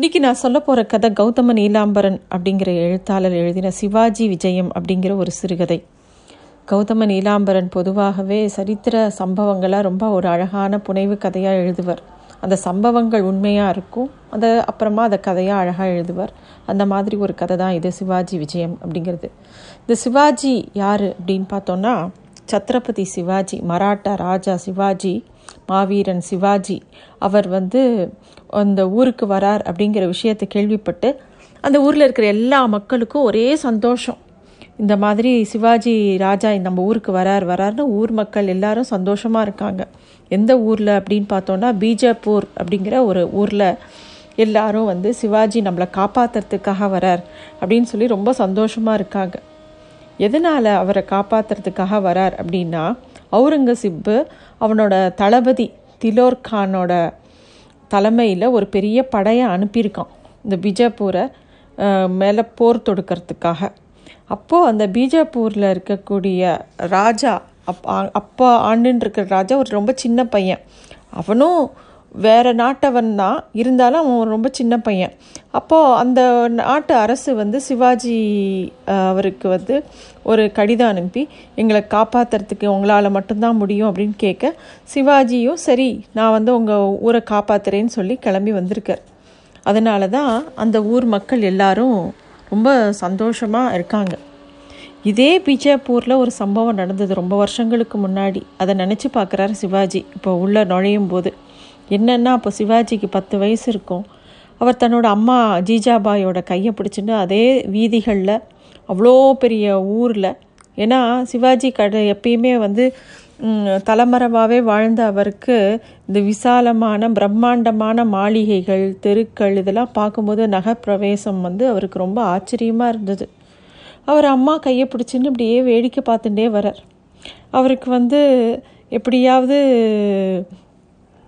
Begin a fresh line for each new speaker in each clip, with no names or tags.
இன்னைக்கு நான் சொல்ல போகிற கதை கௌதம நீலாம்பரன் அப்படிங்கிற எழுத்தாளர் எழுதின சிவாஜி விஜயம் அப்படிங்கிற ஒரு சிறுகதை. கௌதம நீலாம்பரன் பொதுவாகவே சரித்திர சம்பவங்களாக ரொம்ப ஒரு அழகான புனைவு கதையாக எழுதுவர். அந்த சம்பவங்கள் உண்மையாக இருக்கும் அதை அப்புறமா அதை கதையாக அழகாக எழுதுவார். அந்த மாதிரி ஒரு கதை தான் இது சிவாஜி விஜயம் அப்படிங்கிறது. இந்த சிவாஜி யார் அப்படின்னு பார்த்தோன்னா சத்ரபதி சிவாஜி மராட்டா ராஜா சிவாஜி மாவீரன் சிவாஜி. அவர் வந்து அந்த ஊருக்கு வரார் அப்படிங்கிற விஷயத்தை கேள்விப்பட்டு அந்த ஊரில் இருக்கிற எல்லா மக்களுக்கும் ஒரே சந்தோஷம். இந்த மாதிரி சிவாஜி ராஜா நம்ம ஊருக்கு வரார் வரார்னு ஊர் மக்கள் எல்லாரும் சந்தோஷமாக இருக்காங்க. எந்த ஊரில் அப்படின்னு பார்த்தோன்னா பீஜப்பூர் அப்படிங்கிற ஒரு ஊரில் எல்லாரும் வந்து சிவாஜி நம்மளை காப்பாற்றுறதுக்காக வரார் அப்படின்னு சொல்லி ரொம்ப சந்தோஷமாக இருக்காங்க. எதனால் அவரை காப்பாற்றுறதுக்காக வரார் அப்படின்னா அவுரங்கசீப்பு அவனோட தளபதி திலோர் கானோட தலைமையில் ஒரு பெரிய படையை அனுப்பியிருக்கான். இந்த பிஜாப்பூரை மேலே போர் தொடுக்கிறதுக்காக. அப்போது அந்த பீஜாப்பூரில் இருக்கக்கூடிய ராஜா அப் அப்போ ஆண்டுன்னு இருக்கிற ராஜா ஒரு ரொம்ப சின்ன பையன். அவனும் வேறு நாட்டவன் தான். இருந்தாலும் அவன் ரொம்ப சின்ன பையன். அப்போது அந்த நாட்டு அரசு வந்து சிவாஜி அவருக்கு வந்து ஒரு கடிதம் அனுப்பி எங்களை காப்பாற்றுறதுக்கு உங்களால் மட்டும்தான் முடியும் அப்படின்னு கேட்க சிவாஜியும் சரி நான் வந்து உங்கள் ஊரை காப்பாற்றுறேன்னு சொல்லி கிளம்பி வந்திருக்கார். அதனால தான் அந்த ஊர் மக்கள் எல்லாரும் ரொம்ப சந்தோஷமாக இருக்காங்க. இதே பிஜாப்பூரில் ஒரு சம்பவம் நடந்தது ரொம்ப வருஷங்களுக்கு முன்னாடி. அதை நினச்சி பார்க்குறாரு சிவாஜி. இப்போ உள்ளே நுழையும் போது. என்னென்னா அப்போ சிவாஜிக்கு பத்து வயசு இருக்கும். அவர் தன்னோட அம்மா ஜீஜாபாயோட கையை பிடிச்சிட்டு அதே வீதிகளில் அவ்வளோ பெரிய ஊரில். ஏன்னா சிவாஜி கடை எப்பயுமே வந்து தலைமறைவாகவே வாழ்ந்த அவருக்கு இந்த விசாலமான பிரம்மாண்டமான மாளிகைகள் தெருக்கள் இதெல்லாம் பார்க்கும்போது நகர்பிரவேசம் வந்து அவருக்கு ரொம்ப ஆச்சரியமாக இருந்தது. அவர் அம்மா கையை பிடிச்சின்னு இப்படியே வேடிக்கை பார்த்துட்டே வரார் அவருக்கு வந்து எப்படியாவது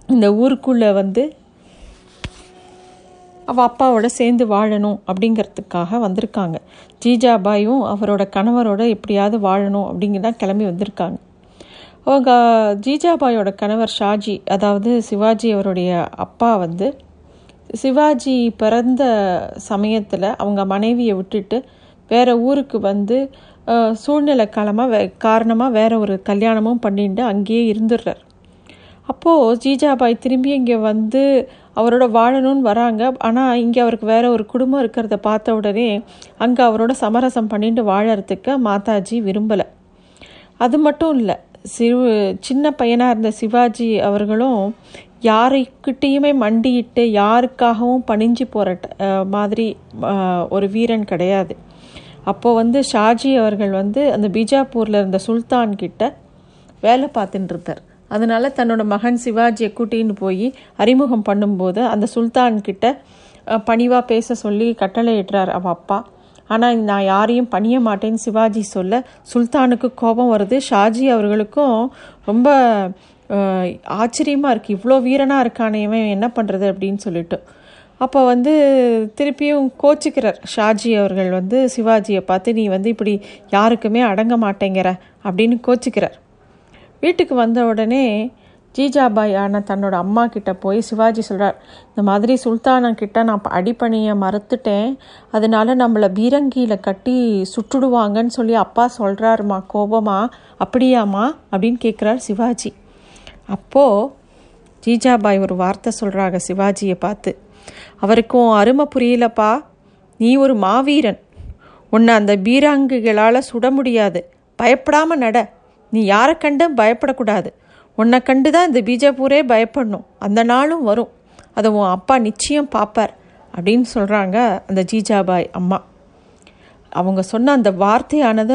இந்த ஊருக்குள்ளே வந்து அவள் அப்பாவோட சேர்ந்து வாழணும் அப்படிங்கிறதுக்காக வந்திருக்காங்க. ஜீஜாபாயும் அவரோட கணவரோட எப்படியாவது வாழணும் அப்படிங்கிறதான் கிளம்பி வந்திருக்காங்க. அவங்க ஜீஜாபாயோட கணவர் ஷாஜி அதாவது சிவாஜி அவருடைய அப்பா வந்து சிவாஜி பிறந்த சமயத்தில் அவங்க மனைவியை விட்டுட்டு வேறு ஊருக்கு வந்து சூழ்நிலை காலமாக வே காரணமாக வேற ஒரு கல்யாணமும் பண்ணிட்டு அங்கேயே இருந்துடுறார். அப்போது ஜீஜாபாய் திரும்பி இங்கே வந்து அவரோட வாழணும்னு வராங்க. ஆனால் இங்கே அவருக்கு வேற ஒரு குடும்பம் இருக்கிறத பார்த்த உடனே அங்கே அவரோட சமரசம் பண்ணிட்டு வாழறதுக்கு மாதாஜி விரும்பலை. அது மட்டும் இல்லை சிறு சின்ன பையனாக இருந்த சிவாஜி அவர்களும் யாருக்கிட்டேயுமே மண்டியிட்டு யாருக்காகவும் பணிஞ்சு போகிற மாதிரி ஒரு வீரன் கிடையாது. அப்போது வந்து ஷாஜி அவர்கள் வந்து அந்த பீஜாப்பூரில் இருந்த சுல்தான் கிட்ட வேலை பார்த்துட்டு இருந்தார். அதனால் தன்னோட மகன் சிவாஜியை கூட்டின்னு போய் அறிமுகம் பண்ணும்போது அந்த சுல்தான்கிட்ட பணிவாக பேச சொல்லி கட்டளை இட்டுறார் அவள் அப்பா. ஆனால் நான் யாரையும் பணிய மாட்டேன்னு சிவாஜி சொல்ல சுல்தானுக்கு கோபம் வருது. ஷாஜி அவர்களுக்கும் ரொம்ப ஆச்சரியமாக இருக்குது இவ்வளோ வீரனாக இருக்கானே இவன் என்ன பண்ணுறது அப்படின்னு சொல்லிட்டு. அப்போ வந்து திருப்பியும் கோச்சிக்கிறார். ஷாஜி அவர்கள் வந்து சிவாஜியை பார்த்து நீ வந்து இப்படி யாருக்குமே அடங்க மாட்டேங்கிற அப்படின்னு கோச்சிக்கிறார். வீட்டுக்கு வந்த உடனே ஜீஜாபாய் ஆன தன்னோட அம்மா கிட்ட போய் சிவாஜி சொல்கிறார் இந்த மாதிரி சுல்தானக்கிட்ட நான் அடிப்பணியை மறுத்துட்டேன். அதனால நம்மளை பீரங்கியில் கட்டி சுட்டுடுவாங்கன்னு சொல்லி அப்பா சொல்கிறாருமா கோபமா? அப்படியாம்மா? அப்படின்னு கேட்குறார் சிவாஜி. அப்போது ஜீஜாபாய் ஒரு வார்த்தை சொல்கிறாங்க சிவாஜியை பார்த்து. அவருக்கும் அருமை புரியலப்பா. நீ ஒரு மாவீரன். உன்னை அந்த பீராங்குகளால் சுட முடியாது. பயப்படாமல் நட. நீ யாரை கண்டும் பயப்படக்கூடாது. உன்னை கண்டு தான் இந்த பீஜாப்பூரே பயப்படணும். அந்த நாளும் வரும். அதை உன் அப்பா நிச்சயம் பார்ப்பார் அப்படின்னு சொல்கிறாங்க அந்த ஜீஜாபாய் அம்மா. அவங்க சொன்ன அந்த வார்த்தையானது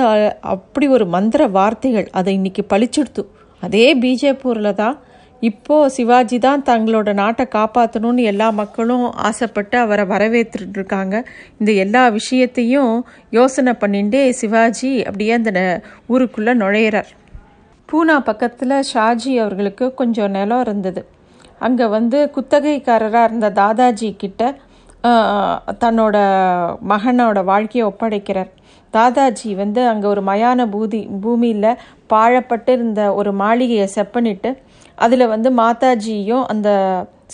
அப்படி ஒரு மந்திர வார்த்தைகள் அதை இன்னைக்கு பழிச்சுடுத்து. அதே பீஜாப்பூரில் தான் இப்போது சிவாஜி தான் தங்களோட நாட்டை காப்பாற்றணும்னு எல்லா மக்களும் ஆசைப்பட்டு அவரை வரவேற்றுட்டு இருக்காங்க இந்த எல்லா விஷயத்தையும் யோசனை பண்ணிட்டு சிவாஜி அப்படியே அந்த ஊருக்குள்ளே நுழையிறார். பூனா பக்கத்தில் ஷாஜி அவர்களுக்கு கொஞ்சம் நிலம் இருந்தது. அங்கே வந்து குத்தகைக்காரராக இருந்த தாதாஜி கிட்ட தன்னோட மகனோட வாழ்க்கையை ஒப்படைக்கிறார். தாதாஜி வந்து அங்கே ஒரு மயான பூதி பூமியில் பாழப்பட்டு இருந்த ஒரு மாளிகையை செப்பனிட்டு அதில் வந்து மாதாஜியும் அந்த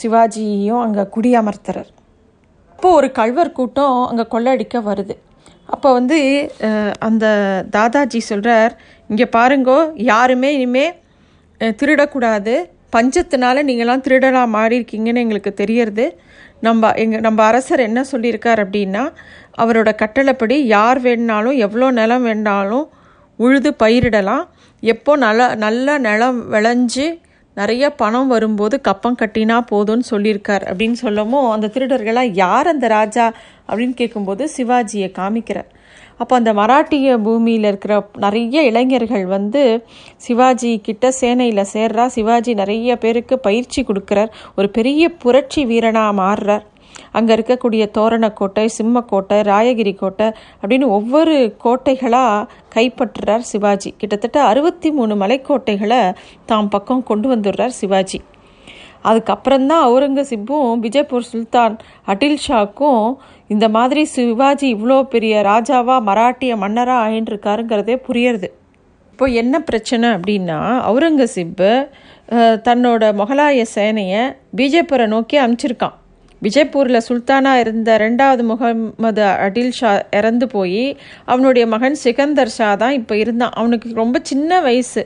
சிவாஜியையும் அங்கே குடியமர்த்துறார். அப்போது ஒரு கழ்வர் கூட்டம் அங்கே கொள்ளடிக்க வருது. அப்போ வந்து அந்த தாதாஜி சொல்கிறார் இங்கே பாருங்கோ யாருமே இனிமே திருடக்கூடாது. பஞ்சத்தினால நீங்களாம் திருடலாக மாறி இருக்கீங்கன்னு எங்களுக்கு தெரியறது. நம்ம எங்கள் நம்ம அரசர் என்ன சொல்லியிருக்கார் அப்படின்னா அவரோட கட்டளைப்படி யார் வேணுனாலும் எவ்வளோ நிலம் வேணாலும் உழுது பயிரிடலாம். எப்போ நல்ல நல்ல நிலம் விளைஞ்சு நிறைய பணம் வரும்போது கப்பம் கட்டினா போதும்னு சொல்லியிருக்கார் அப்படின்னு சொல்லவும் அந்த திருடர்களாக யார் அந்த ராஜா அப்படின்னு கேட்கும்போது சிவாஜியை காமிக்கிறார். அப்போ அந்த மராட்டிய பூமியில் இருக்கிற நிறைய இளைஞர்கள் வந்து சிவாஜி கிட்ட சேனையில் சேர்றா. சிவாஜி நிறைய பேருக்கு பயிற்சி கொடுக்குறார். ஒரு பெரிய புரட்சி வீரனாக மாறுறார். அங்கே இருக்கக்கூடிய தோரணக்கோட்டை சிம்மக்கோட்டை ராயகிரி கோட்டை அப்படின்னு ஒவ்வொரு கோட்டைகளாக கைப்பற்றுறார் சிவாஜி. கிட்டத்தட்ட அறுபத்தி மூணு மலைக்கோட்டைகளை தாம் பக்கம் கொண்டு வந்துடுறார் சிவாஜி. அதுக்கப்புறம்தான் அவுரங்கசீப்பும் விஜயபூர் சுல்தான் அட்டில் ஷாக்கும் இந்த மாதிரி சிவாஜி இவ்வளோ பெரிய ராஜாவா மராட்டிய மன்னராக ஆயின்ட்டுருக்காருங்கிறதே புரியறது. இப்போ என்ன பிரச்சனை அப்படின்னா அவுரங்கசீப்பு தன்னோட முகலாய சேனையை பிஜேபுரை நோக்கி அனுப்பிச்சிருக்கான் விஜய்பூரில் சுல்தானாக இருந்த ரெண்டாவது முகமது அடில் ஷா இறந்து போய் அவனுடைய மகன் சிகந்தர் ஷா தான் இப்போ இருந்தான். அவனுக்கு ரொம்ப சின்ன வயசு.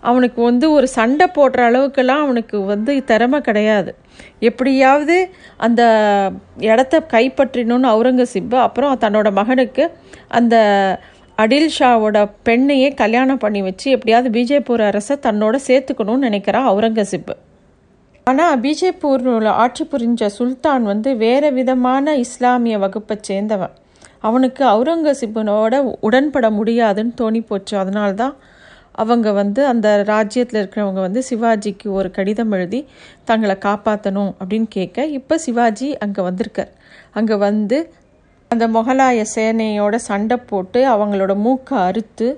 அவனுக்கு வந்து ஒரு சண்டை போடுற அளவுக்கெல்லாம் அவனுக்கு வந்து திறமை கிடையாது. எப்படியாவது அந்த இடத்த கைப்பற்றினோன்னு அவுரங்கசீப் அப்புறம் தன்னோட மகனுக்கு அந்த அடில் ஷாவோட பெண்ணையே கல்யாணம் பண்ணி வச்சு எப்படியாவது பிஜேபூர் அரசை தன்னோட சேர்த்துக்கணும்னு நினைக்கிறான் அவுரங்கசீப் ஆனால் பிஜேபூரில் ஆட்சி புரிஞ்ச சுல்தான் வந்து வேறு விதமான இஸ்லாமிய வகுப்பை சேர்ந்தவன். அவனுக்கு அவுரங்கசீப்பனோட உடன்பட முடியாதுன்னு தோணி போச்சு. அதனால்தான் அவங்க வந்து அந்த ராஜ்யத்தில் இருக்கிறவங்க வந்து சிவாஜிக்கு ஒரு கடிதம் எழுதி தங்களை காப்பாற்றணும் அப்படின்னு கேட்க இப்போ சிவாஜி அங்கே வந்திருக்கார். அங்கே வந்து அந்த முகலாய சேனையோட சண்டை போட்டு அவங்களோட மூக்கை அறுத்து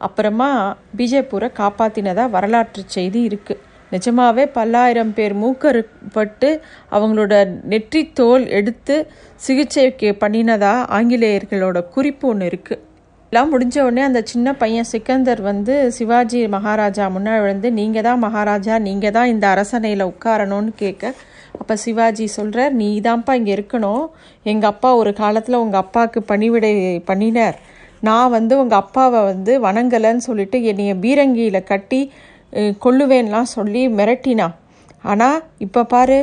அப்புறமா பிஜேபூரை காப்பாற்றினதாக வரலாற்று செய்தி இருக்குது நிஜமாவே பல்லாயிரம் பேர் மூக்கறுப்பட்டு அவங்களோட நெற்றி தோல் எடுத்து சிகிச்சைக்கு பண்ணினதா ஆங்கிலேயர்களோட குறிப்பு ஒன்று இருக்குது எல்லாம் முடிஞ்ச உடனே அந்த சின்ன பையன் சிக்கந்தர் வந்து சிவாஜி மகாராஜா முன்னாடி வந்து நீங்கள் தான் மகாராஜா நீங்கள் தான் இந்த அரசனையில் உட்காரணும்னு கேட்க அப்போ சிவாஜி சொல்கிறார் நீ தான்ப்பா இங்கே இருக்கணும். எங்கள் அப்பா ஒரு காலத்தில் உங்கள் அப்பாவுக்கு பணிவிடை பண்ணினார். நான் வந்து உங்கள் அப்பாவை வந்து வணங்கலைன்னு சொல்லிட்டு என்னைய பீரங்கியில் கட்டி கொள்ளுவேன்லாம் சொல்லி மிரட்டினா. ஆனால் இப்போ பாரு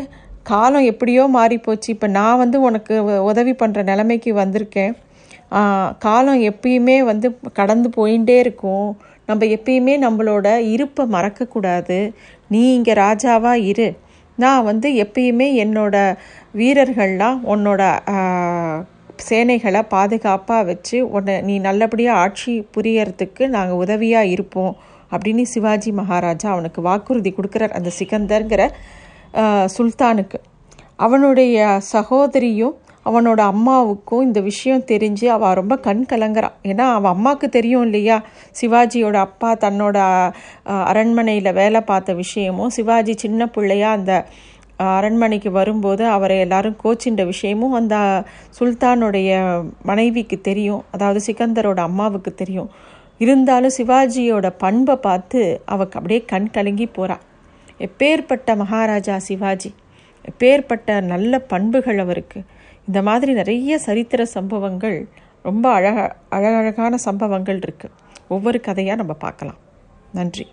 காலம் எப்படியோ மாறி போச்சு இப்போ நான் வந்து உனக்கு உதவி பண்ணுற நிலைமைக்கு வந்திருக்கேன். காலம் எப்பயுமே வந்து கடந்து போயிட்டே இருக்கும். நம்ம எப்பயுமே நம்மளோட இருப்பை மறக்கக்கூடாது. நீ இங்கே ராஜாவாக இரு. நான் வந்து எப்பயுமே என்னோட வீரர்கள்லாம் உன்னோட சேனைகளை பாதுகாப்பாக வச்சு உன்னை நீ நல்லபடியாக ஆட்சி புரியறதுக்கு நாங்கள் உதவியாக இருப்போம் அப்படின்னு சிவாஜி மகாராஜா அவனுக்கு வாக்குறுதி கொடுக்குறார். அந்த சிக்கந்தர்ங்கிற சுல்தானுக்கு. அவனுடைய சகோதரியும் அவனோட அம்மாவுக்கும் இந்த விஷயம் தெரிஞ்சு அவள் ரொம்ப கண் கலங்குறான் ஏன்னா அவள் அம்மாவுக்கு தெரியும் இல்லையா? சிவாஜியோட அப்பா தன்னோட அரண்மனையில் வேலை பார்த்த விஷயமும் சிவாஜி சின்ன பிள்ளையா அந்த அரண்மனைக்கு வரும்போது அவரை எல்லாரும் கோச்சின்ற விஷயமும் அந்த சுல்தானுடைய மனைவிக்கு தெரியும். அதாவது சிக்கந்தரோட அம்மாவுக்கு தெரியும். இருந்தாலும் சிவாஜியோட பண்பை பார்த்து அவக்கு அப்படியே கண் கலங்கி போகிறாள் எப்பேற்பட்ட மகாராஜா சிவாஜி? எப்பேற்பட்ட நல்ல பண்புகள் அவருக்கு? இந்த மாதிரி நிறைய சரித்திர சம்பவங்கள் ரொம்ப அழக அழகழகான சம்பவங்கள் இருக்குது ஒவ்வொரு கதையாக நம்ம பார்க்கலாம். நன்றி.